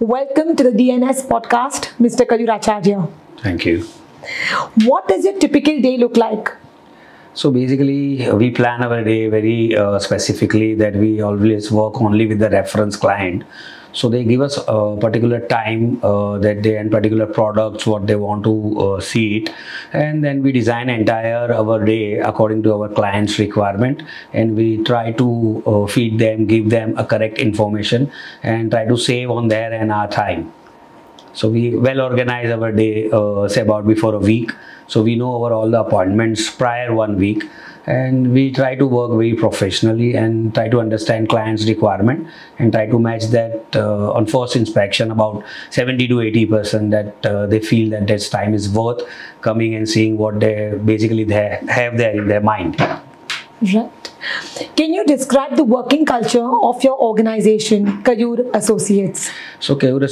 Welcome to the DNS podcast, Mr. Keyur Acharya. Thank you. What does your typical day look like? So basically, we plan our day very uh, specifically that we always work only with the reference client. So they give us a particular time uh, that they and particular products what they want to uh, see it, and then we design entire our day according to our client's requirement, and we try to uh, feed them, give them a correct information, and try to save on their and our time. So we well organize our day, uh, say about before a week. So we know over all the appointments prior one week and we try to work very professionally and try to understand clients requirement and try to match that uh, on first inspection about 70 to 80 percent that uh, they feel that this time is worth coming and seeing what they basically they have there in their mind right can you describe the working culture of your organization, Keyur Associates? So Keyur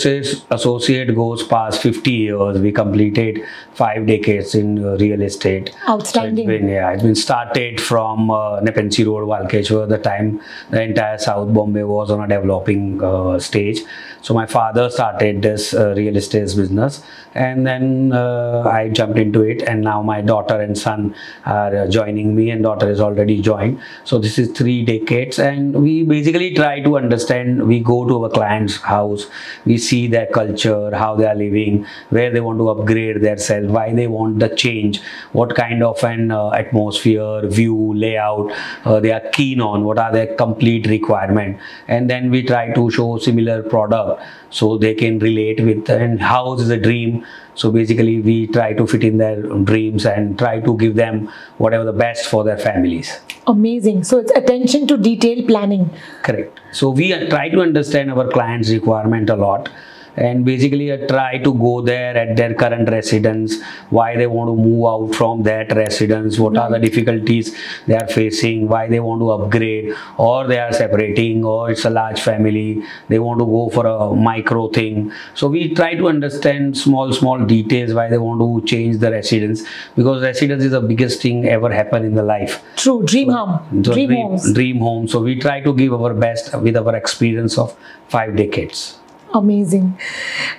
Associate goes past 50 years. We completed five decades in uh, real estate. Outstanding. So it's been, yeah, it's been started from uh, Nepean Sea Road, Walkeshwar, the time the entire South Bombay was on a developing uh, stage. So my father started this uh, real estate business and then uh, I jumped into it and now my daughter and son are uh, joining me and daughter is already joined. So this is three decades and we basically try to understand, we go to our client's house, we see their culture, how they are living, where they want to upgrade themselves, why they want the change, what kind of an uh, atmosphere, view, layout uh, they are keen on, what are their complete requirement and then we try to show similar product so they can relate with and house is a dream. So basically we try to fit in their dreams and try to give them whatever the best for their families. Amazing. So it's attention to detail planning. Correct. So we try to understand our clients requirement a lot and basically I try to go there at their current residence why they want to move out from that residence what are the difficulties they are facing why they want to upgrade or they are separating or it's a large family they want to go for a micro thing. So we try to understand small small details why they want to change the residence because residence is the biggest thing ever happen in the life. True dream home so dream, dream homes. dream home. So we try to give our best with our experience of five decades amazing.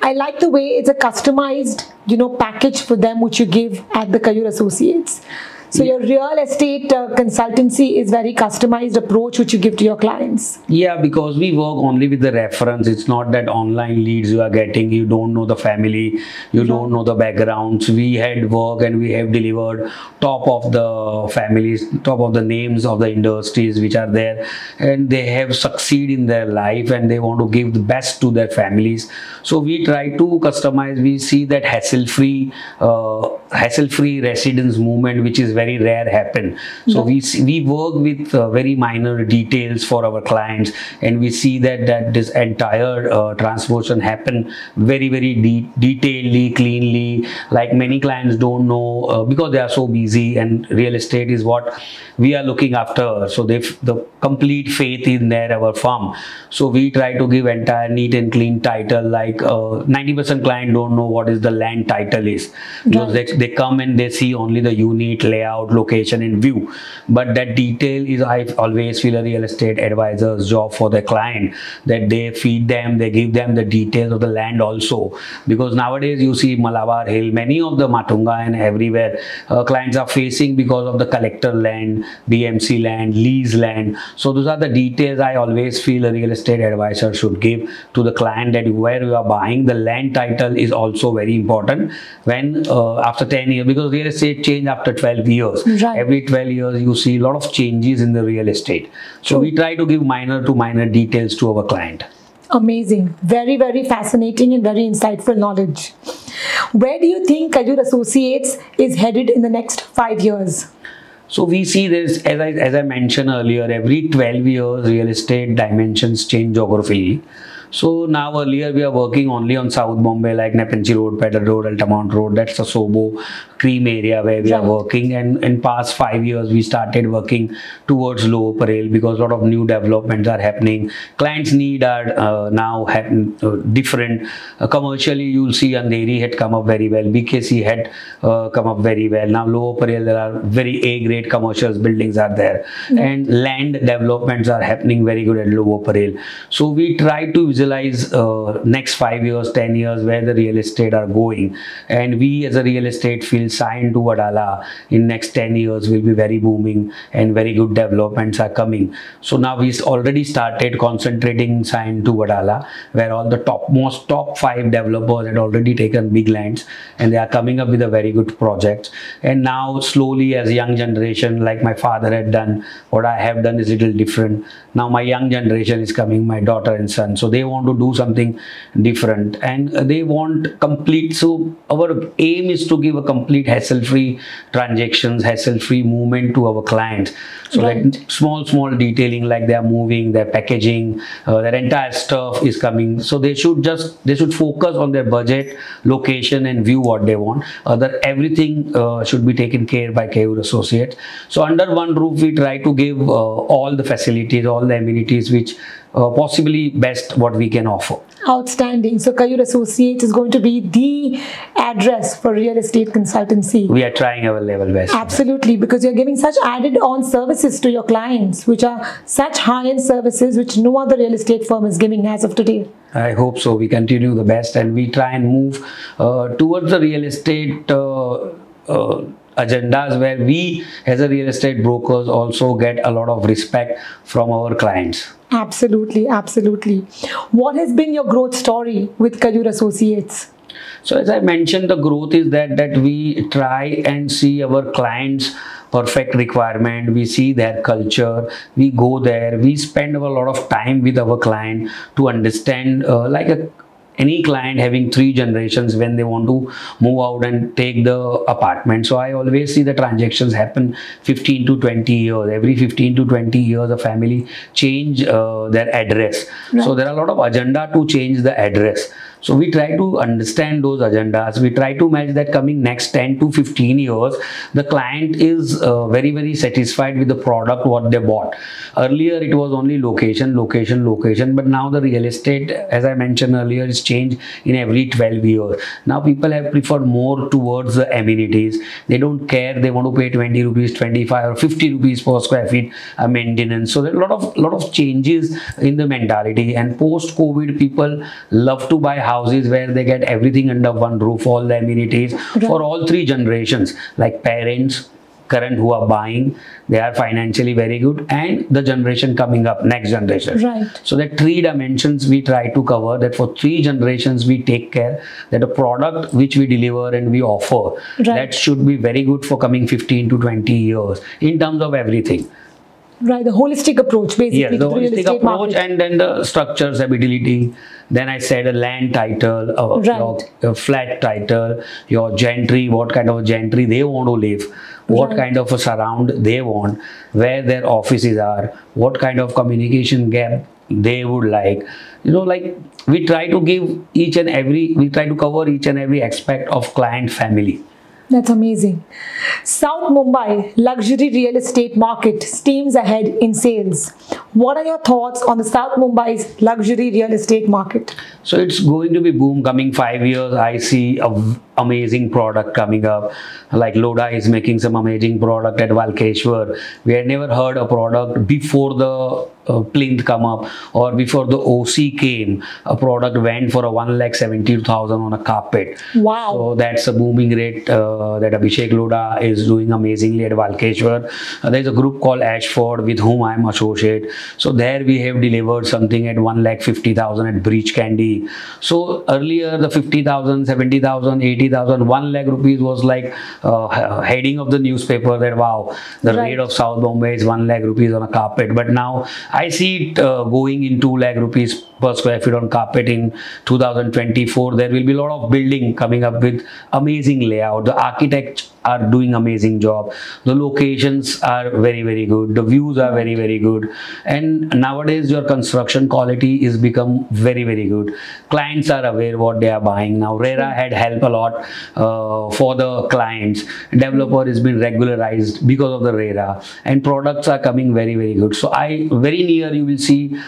I like the way it's a customized you know package for them which you give at the Keyur associates so your real estate uh, consultancy is very customized approach which you give to your clients. Yeah, because we work only with the reference. It's not that online leads you are getting. You don't know the family. You don't know the backgrounds. We had work and we have delivered top of the families, top of the names of the industries which are there, and they have succeed in their life and they want to give the best to their families. So we try to customize. We see that hassle-free, uh, hassle-free residence movement, which is very rare happen. So we we work with uh, very minor details for our clients, and we see that that this entire uh, transformation happen very very de detailedly, cleanly. Like many clients don't know uh, because they are so busy, and real estate is what we are looking after. So they the complete faith in there our firm. So we try to give entire neat and clean title. Like 90% client don't know what is the land title is because they, they come and they see only the unit layout location, and view. But that detail is, I always feel a real estate advisor's job for the client that they feed them, they give them the details of the land also. Because nowadays you see Malabar Hill, many of the Matunga and everywhere uh, clients are facing because of the collector land, BMC land, lease land. So those are the details I always feel a real estate advisor should give to the client that where you are buying the land title is also very important when uh, after 10 years because real estate change after 12 years. Right. Every 12 years, you see a lot of changes in the real estate. So True. we try to give minor to minor details to our client. Amazing. Very, very fascinating and very insightful knowledge. Where do you think Keyur Associates is headed in the next five years? So we see this, as I, as I mentioned earlier, every 12 years, real estate dimensions change geographically. So now earlier we are working only on South Bombay like Nepean Road, Pedder Road, Altamont Road. That's the Sobo cream area where we right. are working. And in past five years we started working towards Lower Parel because a lot of new developments are happening. Clients need are uh, now happen, uh, different. Uh, commercially you'll see Andheri had come up very well. BKC had uh, come up very well. Now Lower Parel there are very A grade commercial buildings are there. And land developments are happening very good at Lower Parel. So we try to visualize uh, next five years, ten years where the real estate are going, and we as a real estate feel Sion to Wadala in next ten years will be very booming and very good developments are coming. So now we already started concentrating Sion to Wadala, where all the top most top five developers had already taken big lands and they are coming up with a very good project. And now slowly as young generation, like my father had done, what I have done is little different. Now my young generation is coming, my daughter and son. So they want to do something different and they want complete. So our aim is to give a complete hassle-free transactions, hassle-free movement to our clients. So Right. like small, small detailing like they are moving, their packaging, uh, their entire stuff is coming. So they should just, they should focus on their budget, location and view what they want. Other everything uh, should be taken care by Keyur Associates. So under one roof, we try to give uh, all the facilities, all the amenities which uh, possibly best what we can offer. Outstanding. So Keyur Associates is going to be the address for real estate consultancy. We are trying our level best. Absolutely, because you're giving such added on services to your clients, which are such high end services which no other real estate firm is giving as of today. I hope so. We continue the best and we try and move uh, towards the real estate uh, uh, agendas where we, as a real estate brokers, also get a lot of respect from our clients. Absolutely, absolutely. What has been your growth story with Keyur Associates? So as I mentioned, the growth is that that we try and see our clients perfect requirement we see their culture we go there we spend a lot of time with our client to understand uh, like a any client having three generations when they want to move out and take the apartment. So i always see the transactions happen 15 to 20 years. Every 15 to 20 years a family change uh, their address. So there are a lot of agenda to change the address so we try to understand those agendas. We try to match that coming next 10 to 15 years the client is uh, very very satisfied with the product what they bought. Earlier it was only location location location but now the real estate as i mentioned earlier is changed in every 12 years. Now people have preferred more towards the amenities. They don't care. They want to pay 20 rupees 25 or 50 rupees per square feet uh, maintenance. So a lot of lot of changes in the mentality. And post covid people love to buy houses where they get everything under one roof all the amenities for all three generations like parents current who are buying they are financially very good and the generation coming up next generation Right. so that three dimensions we try to cover that for three generations we take care that a product which we deliver and we offer Right. that should be very good for coming 15 to 20 years in terms of everything Right, the holistic approach basically Yes, the the holistic approach market. and then the structures, ability. Then I said a land title, uh, Right. your, your flat title, your gentry, what kind of gentry they want to live, what Right. kind of a surround they want, where their offices are, what kind of communication gap they would like. You know, like we try to give each and every, we try to cover each and every aspect of client family. That's amazing. South Mumbai luxury real estate market steams ahead in sales. What are your thoughts on the South Mumbai's luxury real estate market? So it's going to be boom coming five years. I see a amazing product coming up. Like Lodha is making some amazing product at Walkeshwar. We had never heard a product before the uh, plinth come up or before the OC came. A product went for a one lakh seventy thousand on a carpet. Wow. So that's a booming rate uh, that Abhishek Lodha is doing amazingly at Walkeshwar. Uh, there's a group called Ashford with whom I'm associate. So there we have delivered something at one lakh fifty thousand at Breach Candy. So earlier the 50,000, 70,000, 80,000, 1 lakh rupees was like uh, heading of the newspaper that wow, the Right. rate of South Bombay is 1 lakh rupees on a carpet. But now I see it uh, going in 2 lakh rupees per square feet on carpet in 2024. There will be a lot of building coming up with amazing layout. The architects are doing amazing job. The locations are very very good. The views are very very good. And nowadays your construction quality is become very very good. Clients are aware what they are buying now. RERA had helped a lot uh, for the clients. Developer has been regularized because of the RERA, and products are coming very very good. So I very near you will see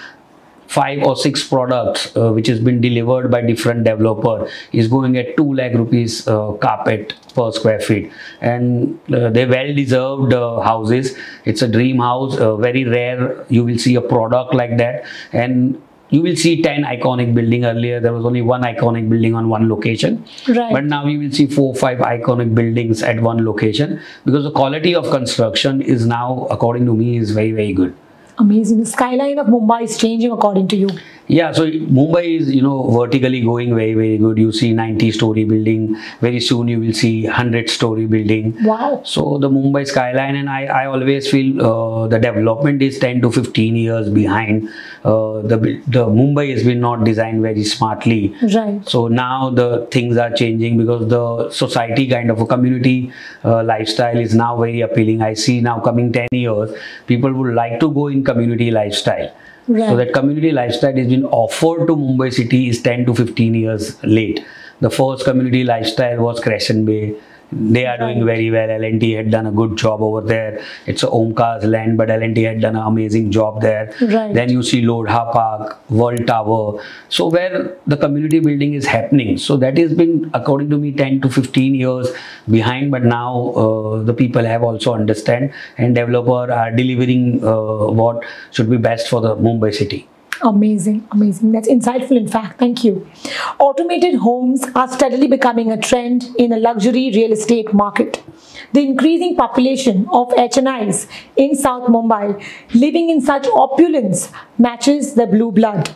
five or six products uh, which has been delivered by different developer is going at 2 lakh rupees uh, carpet per square feet. And uh, they well deserved uh, houses. It's a dream house uh, very rare. You will see a product like that. And you will see 10 iconic building. Earlier there was only one iconic building on one location. Right. but now you will see four five iconic buildings at one location because the quality of construction is now according to me is very very good Amazing. The skyline of Mumbai is changing according to you. Yeah so mumbai is you know vertically going very very good you see 90 story building very soon you will see 100 story building Wow. so the Mumbai skyline, and I, I always feel uh, the development is 10 to 15 years behind. Uh, the the Mumbai has been not designed very smartly. Right. So now the things are changing because the society kind of a community uh, lifestyle is now very appealing. I see now coming 10 years, people would like to go in community lifestyle. Right. So that community lifestyle has been offered to Mumbai city is 10 to 15 years late. The first community lifestyle was Crescent Bay. They are doing very well. L&T had done a good job over there. It's a Omkar's land, but L&T had done an amazing job there. Right. Then you see Lodha Park, World Tower. So where the community building is happening. So that has been, according to me, 10 to 15 years behind. But now uh, the people have also understand and developer are delivering uh, what should be best for the Mumbai city. Amazing, amazing. That's insightful, in fact. Thank you. Automated homes are steadily becoming a trend in a luxury real estate market. The increasing population of HNIs in South Mumbai living in such opulence matches the blue blood.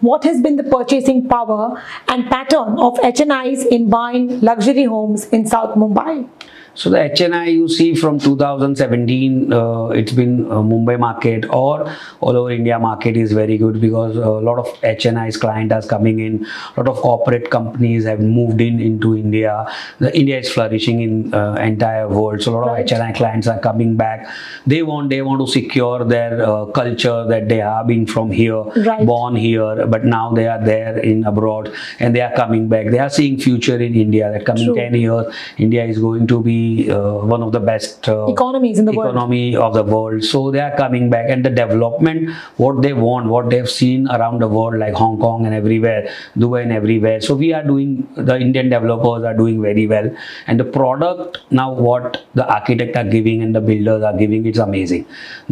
What has been the purchasing power and pattern of HNIs in buying luxury homes in South Mumbai? So the HNI you see from 2017, uh, it's been uh, Mumbai market or all over India market is very good because a lot of HNI's client are coming in. A lot of corporate companies have moved in into India. The India is flourishing in uh, entire world. So a lot Right. of HNI clients are coming back. They want they want to secure their uh, culture that they are being from here, Right. born here, but now they are there in abroad and they are coming back. They are seeing future in India. That coming True. 10 years, India is going to be uh, one of the best uh, Economies in the world. economy of the world. So they are coming back, and the development, what they want, what they've seen around the world, like Hong Kong and everywhere, Dubai and everywhere. So we are doing. The Indian developers are doing very well, and the product now what the architect are giving and the builders are giving, it's amazing.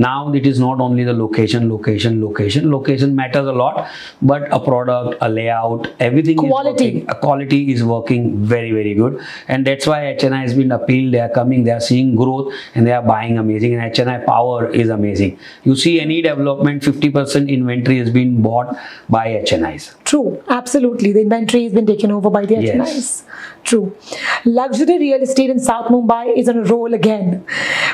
Now it is not only the location, location, location. Location matters a lot, but a product, a layout, everything Quality. is working a quality is working very very good and that's why HNI has been appealed they are coming they are seeing growth and they are buying amazing and HNI power is amazing you see any development 50% inventory has been bought by HNIs True, absolutely. The inventory has been taken over by the HNIs. Yes. True. Luxury real estate in South Mumbai is on a roll again.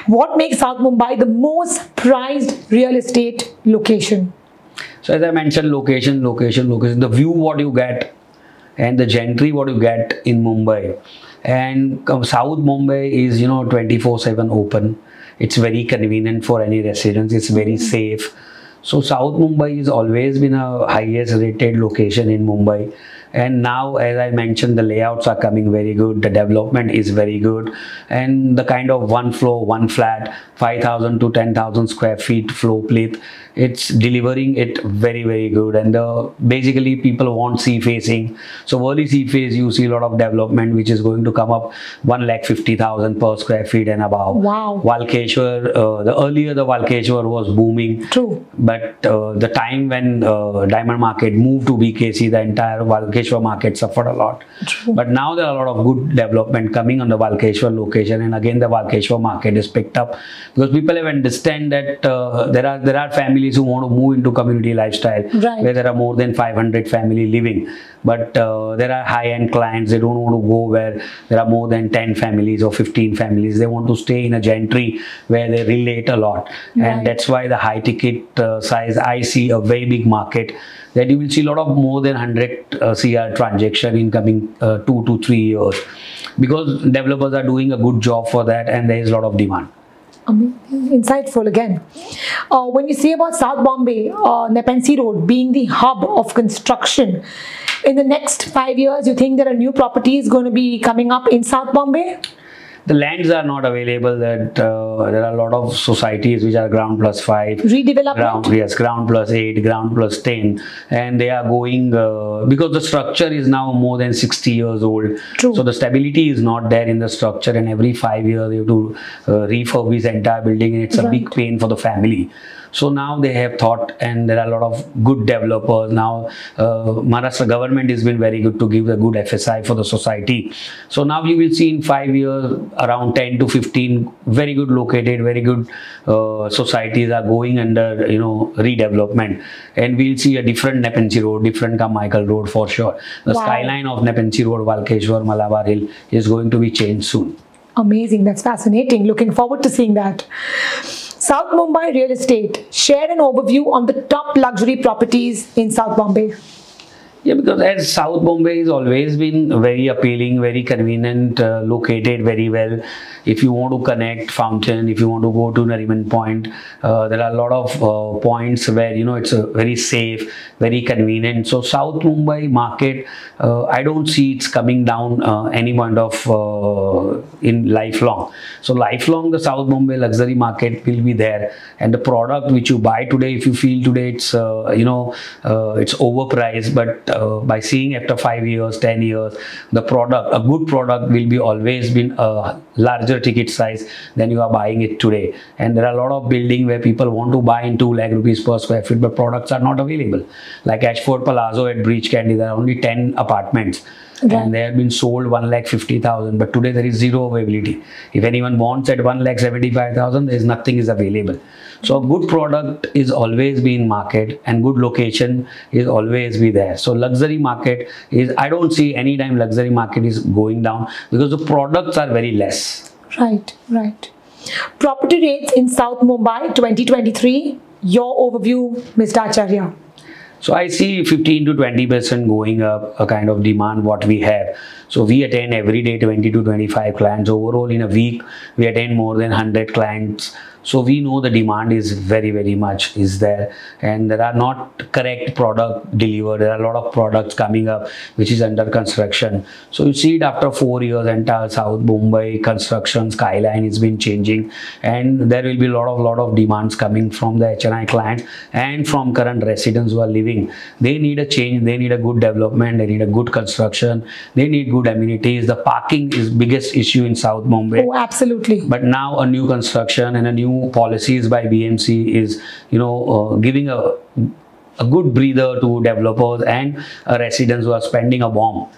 What makes South Mumbai the most prized real estate location? so as I mentioned location location location the view what you get and the gentry what you get in Mumbai and South Mumbai is you know 24 7 open. It's very convenient for any residents. It's very mm-hmm. safe. So South Mumbai has always been a highest rated location in Mumbai and now as I mentioned the layouts are coming very good. The development is very good. And the kind of one floor one flat 5000 to 10000 square feet floor plate it's delivering it very very good. And the basically people want sea facing so early sea face you see a lot of development which is going to come up. 1 lakh 50000 per square feet and above. Wow. Walkeshwar uh, the earlier the Walkeshwar was booming. True. but uh, the time when uh, diamond market moved to BKC, the entire Walkeshwar market suffered a lot. True. But now there are a lot of good development coming on the Walkeshwar location, and again the Walkeshwar market is picked up because people have understand that uh, there are there are families who want to move into community lifestyle Right. where there are more than 500 family living. But uh, there are high-end clients. They don't want to go where there are more than 10 families or 15 families. They want to stay in a gentry where they relate a lot, Right. and that's why the high ticket uh, size I see a very big market that you will see a lot of more than 100 uh, CR transaction in coming uh, two to three years because developers are doing a good job for that and there is a lot of demand. Amazing. Insightful again. Uh, when you say about South Bombay, uh, Nepean Sea Road being the hub of construction, in the next five years, you think there are new properties going to be coming up in South Bombay? The lands are not available. That uh, there are a lot of societies which are ground plus five. Redevelopment? Ground, yes, ground plus eight, ground plus ten, and they are going uh, because the structure is now more than sixty years old. True. So the stability is not there in the structure, and every five years you have to uh, refurbish the entire building, and it's a big pain for the family. So now they have thought, and there are a lot of good developers. Now, uh, Maharashtra government has been very good to give a good FSI for the society. So now you will see in five years around 10 to 15 very good located, very good uh, societies are going under you know redevelopment, and we'll see a different Nepean Road, different Carmichael Road for sure. The Wow. skyline of Nepean Road, Walkeshwar, Malabar Hill is going to be changed soon. Amazing. That's fascinating. Looking forward to seeing that. South Mumbai real estate. Share an overview on the top luxury properties in South Bombay. Yeah, because as South Bombay has always been very appealing, very convenient, uh, located very well. If you want to connect Fountain, if you want to go to Nariman Point, uh, there are a lot of uh, points where you know it's very safe, very convenient. So South Mumbai market, uh, I don't see it's coming down uh, any point of uh, in lifelong. So lifelong, the South Mumbai luxury market will be there, and the product which you buy today, if you feel today it's uh, you know it's overpriced, but by seeing after five years, ten years, the product, a good product will be always been a larger ticket size than you are buying it today. And there are a lot of building where people want to buy in two lakh rupees per square feet, but products are not available. Like Ashford Palazzo at Breach Candy, there are only ten apartments. Right. And they have been sold one lakh fifty thousand, but today there is zero availability. If anyone wants at one lakh seventy five thousand, there is nothing is available. So a good product is always be in market, and good location is always be there. So luxury market is I don't see any time luxury market is going down because the products are very less. Right, right. Property rates in South Mumbai 2023. Your overview, Mr. Acharya. So I see 15 to 20 percent going up, a kind of demand what we have. So we attend every day 20 to 25 clients. Overall, in a week, we attend more than 100 clients. So we know the demand is very, very much is there, and there are not correct product delivered. There are a lot of products coming up which is under construction. So you see it after four years, entire South Mumbai construction skyline has been changing, and there will be a lot of lot of demands coming from the HNI clients and from current residents who are living. They need a change. They need a good development. They need a good construction. They need good amenities. The parking is biggest issue in South Mumbai. Oh, absolutely. But now a new construction and a new policies by BMC is, you know, uh, giving a a good breather to developers and uh, residents who are spending a bomb.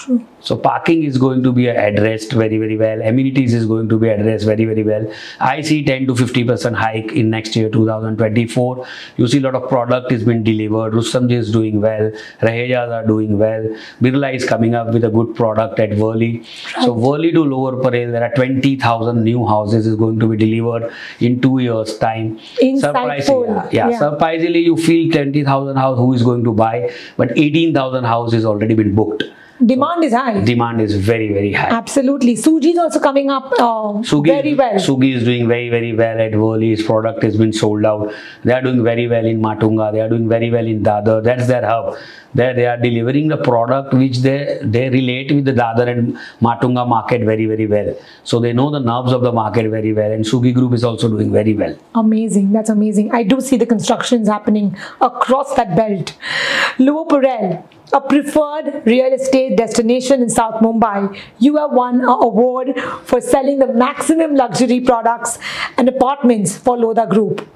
True. So parking is going to be addressed very very well. Amenities is going to be addressed very very well. I see 10 to 50 percent hike in next year 2024. You see a lot of product is being delivered. Rustomjee is doing well. Rahejas are doing well. Birla is coming up with a good product at Worli. So Worli to Lower Parel there are 20,000 new houses is going to be delivered in two years time. Insightful. Surprisingly, yeah, yeah, Yeah. surprisingly you feel 20,000 house who is going to buy, but 18,000 house is already been booked Demand is high. demand is very very high. Absolutely. Sugee is also coming up uh, Sugee, very well. Sugee is doing very very well at Worli. His product has been sold out. They are doing very well in Matunga. They are doing very well in Dadar. That's their hub. There they are delivering the product which they they relate with the Dadar and Matunga market very very well. So they know the nerves of the market very well. And Sugee Group is also doing very well. Amazing. That's amazing. I do see the constructions happening across that belt. Parel, a preferred real estate destination in South Mumbai. You have won an award for selling the maximum luxury products and apartments for Lodha Group.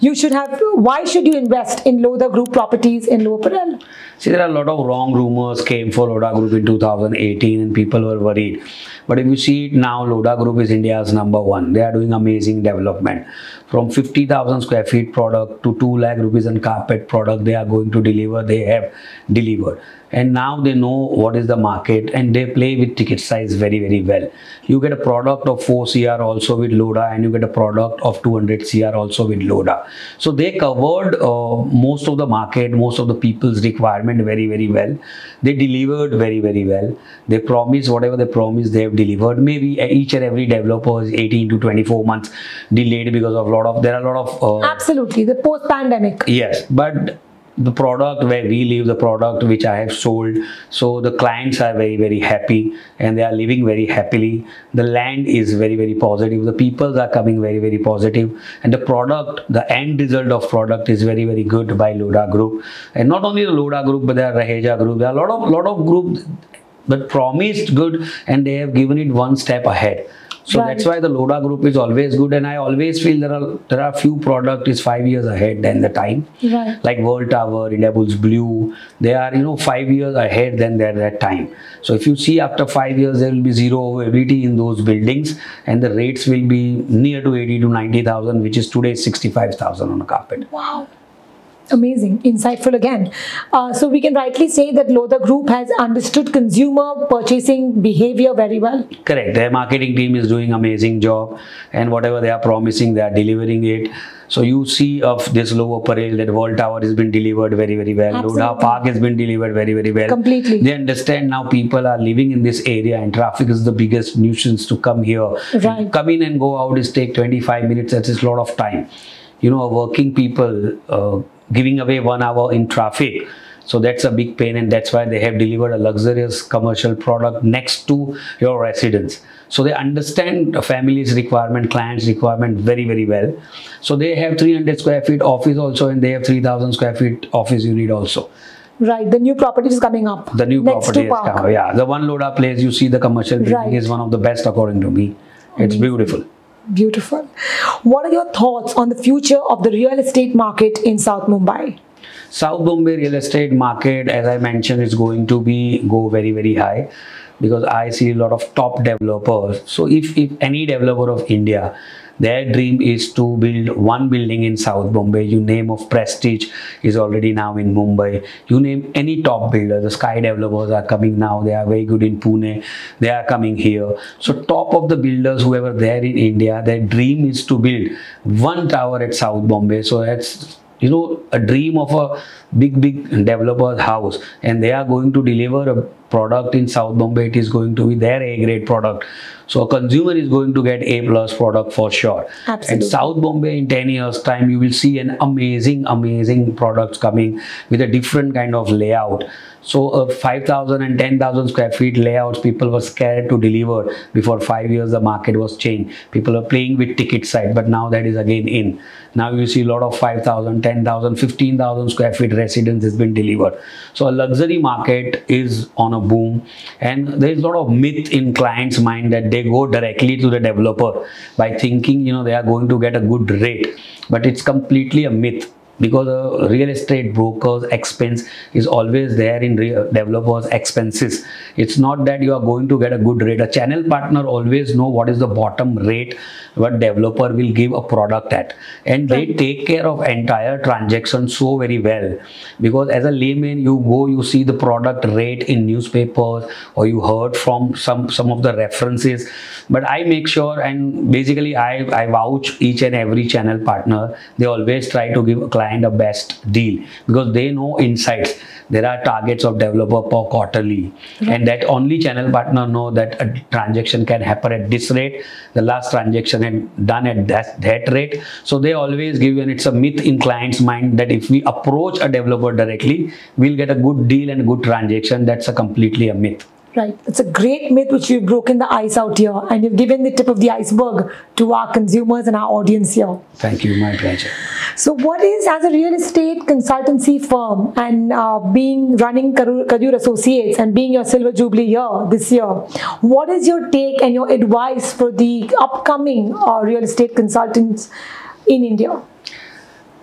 You should have. Why should you invest in Lodha Group properties in Lower Parel? See, there are a lot of wrong rumors came for Lodha Group in 2018 and people were worried. But if you see it now, Lodha Group is India's number one. They are doing amazing development. From 50,000 square feet product to 2 lakh rupees and carpet product they are going to deliver, they have delivered. And now they know what is the market and they play with ticket size very, very well. You get a product of 4 CR also with Lodha and you get a product of 200 CR also with Lodha. So they covered uh, most of the market, most of the people's requirement very, very well. They delivered very, very well. They promised whatever they promised, they have delivered. Maybe each and every developer is 18 to 24 months delayed because of a lot of, there are a lot of uh, Absolutely. The post pandemic. Yes, but the product where we live, the product which I have sold, so the clients are very, very happy and they are living very happily. The land is very, very positive. The people are coming very, very positive, and the product, the end result of product is very, very good by Lodha Group. And not only the Lodha Group, but there are Raheja Group. There are a lot of lot of groups that promised good, and they have given it one step ahead. So that's why the Lodha group is always good, and I always feel there are there are few product is five years ahead than the time. Right. Like World Tower, Indiabulls Blue, they are you know five years ahead than their that time. So if you see after five years there will be zero availability in those buildings, and the rates will be near to eighty to ninety thousand, which is today sixty five thousand on a carpet. Wow. Amazing, insightful again. Uh, so we can rightly say that Lodha Group has understood consumer purchasing behavior very well. Correct. Their marketing team is doing amazing job, and whatever they are promising, they are delivering it. So you see of this Lower Parel that World Tower has been delivered very very well. Lodha Park has been delivered very very well. Completely. They understand now people are living in this area and traffic is the biggest nuisance to come here. Right. Come in and go out is take 25 minutes. That is a lot of time. You know, working people uh, giving away one hour in traffic. So that's a big pain, and that's why they have delivered a luxurious commercial product next to your residence. So they understand a family's requirement, client's requirement very, very well. So they have 300 square feet office also, and they have 3000 square feet office unit also. Right. The new property is coming up. The new Next property has park. Yeah, the one Lodha place you see the commercial building Right. is one of the best according to me. It's beautiful. Beautiful. What are your thoughts on the future of the real estate market in South Mumbai? South Bombay real estate market, as I mentioned, is going to be go very very high because I see a lot of top developers. So if, if any developer of India, their dream is to build one building in South Bombay. You name of Prestige is already now in Mumbai. You name any top builder. The Sky developers are coming now. They are very good in Pune. They are coming here. So top of the builders, whoever there in India, their dream is to build one tower at South Bombay. So that's you know a dream of a big big developer's house and they are going to deliver a product in south bombay it is going to be their a grade product. So a consumer is going to get a plus product for sure. Absolutely. and south bombay in 10 years time you will see an amazing amazing products coming with a different kind of layout. So uh, 5000 and 10000 square feet layouts people were scared to deliver before 5 years the market was changed. People are playing with ticket side but now that is again in. Now you see a lot of 5000 10000 15000 square feet residence has been delivered. So a luxury market is on a boom. And there is a lot of myth in clients mind that they go directly to the developer by thinking you know they are going to get a good rate. But it's completely a myth because a real estate broker's expense is always there in real developers expenses. It's not that you are going to get a good rate. A channel partner always know what is the bottom rate what developer will give a product at. And they take care of entire transaction so very well. Because as a layman you go you see the product rate in newspapers or you heard from some some of the references but i make sure and basically i i vouch each and every channel partner. They always try to give a client a best deal because they know insights. There are targets of developer per quarterly. And that only channel partner know that a transaction can happen at this rate the last transaction had done at that, that rate. So they always give you and it's a myth in client's mind that if we approach a developer directly we'll get a good deal and good transaction. That's a completely a myth Right. It's a great myth which you've broken the ice out here and you've given the tip of the iceberg to our consumers and our audience here. thank you my pleasure So, what is as a real estate consultancy firm and uh, being running Keyur Associates and being your silver jubilee year this year? What is your take and your advice for the upcoming uh, real estate consultants in India?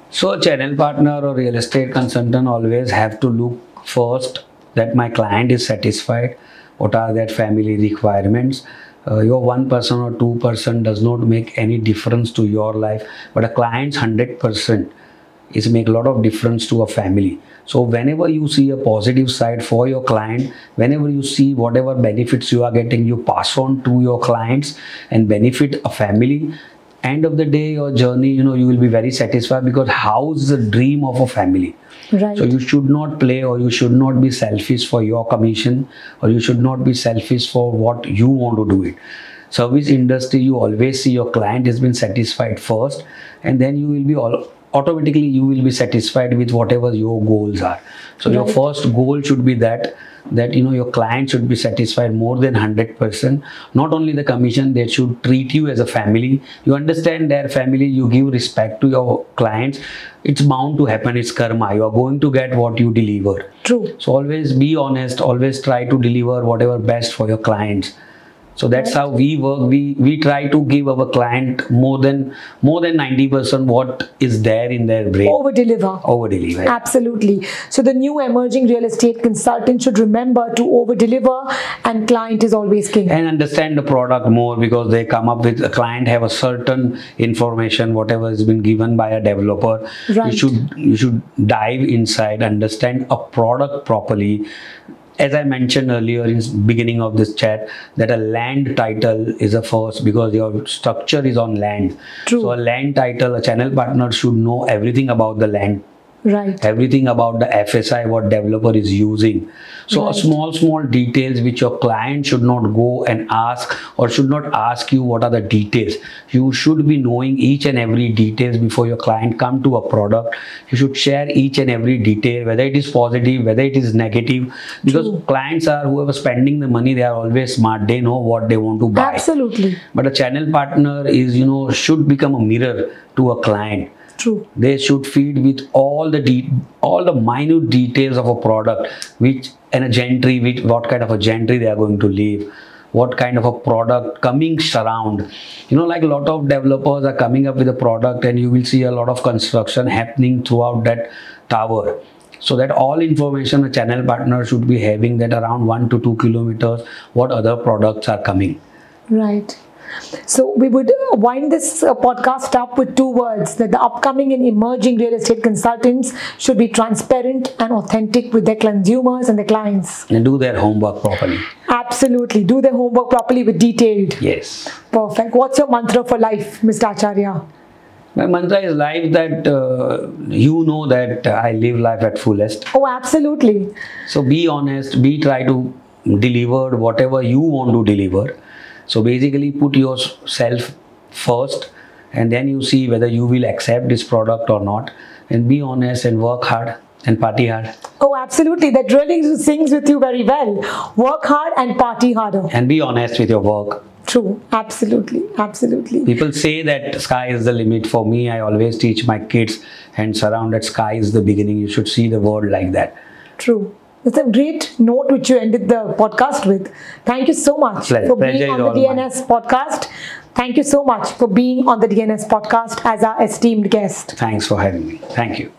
So a channel partner or real estate consultant always have to look first that my client is satisfied. What are their family requirements? Uh, your one person or two person does not make any difference to your life, but a client's hundred percent is make a lot of difference to a family. So whenever you see a positive side for your client, whenever you see whatever benefits you are getting, you pass on to your clients and benefit a family end of the day your journey you know you will be very satisfied because house is the dream of a family Right. so you should not play or you should not be selfish for your commission or you should not be selfish for what you want to do it service industry you always see your client has been satisfied first and then you will be all automatically you will be satisfied with whatever your goals are. So your first goal should be that that you know your client should be satisfied more than 100% not only the commission they should treat you as a family. You understand their family you give respect to your clients. It's bound to happen it's karma. You are going to get what you deliver. True. so always be honest always try to deliver whatever best for your clients so that's how we work we we try to give our client more than more than 90% what is there in their brain Over deliver. over deliver Absolutely. So the new emerging real estate consultant should remember to over deliver and client is always king. and understand the product more because they come up with a client have a certain information whatever has been given by a developer Right. you should you should dive inside understand a product properly as i mentioned earlier in beginning of this chat that a land title is a first because your structure is on land True. so a land title a channel partner should know everything about the land Right. everything about the FSI what developer is using. So a Right. small small details which your client should not go and ask or should not ask you what are the details. You should be knowing each and every details before your client come to a product. You should share each and every detail whether it is positive whether it is negative because True. clients are whoever spending the money they are always smart they know what they want to buy Absolutely. but a channel partner is you know should become a mirror to a client True. they should feed with all the de- all the minute details of a product which and a gentry which what kind of a gentry they are going to leave what kind of a product coming surround you know like a lot of developers are coming up with a product and you will see a lot of construction happening throughout that tower so that all information a channel partner should be having that around 1 to 2 kilometers what other products are coming Right. So we would wind this uh, podcast up with two words that the upcoming and emerging real estate consultants should be transparent and authentic with their consumers and their clients. and do their homework properly Absolutely. Do their homework properly with detailed. yes Perfect. What's your mantra for life, Mr. Acharya? My mantra is life that uh, you know that I live life at fullest. Oh, absolutely. So be honest, be try to deliver whatever you want to deliver. So basically put yourself first and then you see whether you will accept this product or not. And be honest and work hard and party hard. Oh, absolutely. That really sings with you very well. Work hard and party harder. And be honest with your work. True. Absolutely. Absolutely. People say that sky is the limit. For me, I always teach my kids and surround that sky is the beginning. You should see the world like that. True. That's a great note which you ended the podcast with. Thank you so much Pleasure. for being is on the all mine. DNS podcast. Thank you so much for being on the DNS podcast as our esteemed guest. Thanks for having me. Thank you.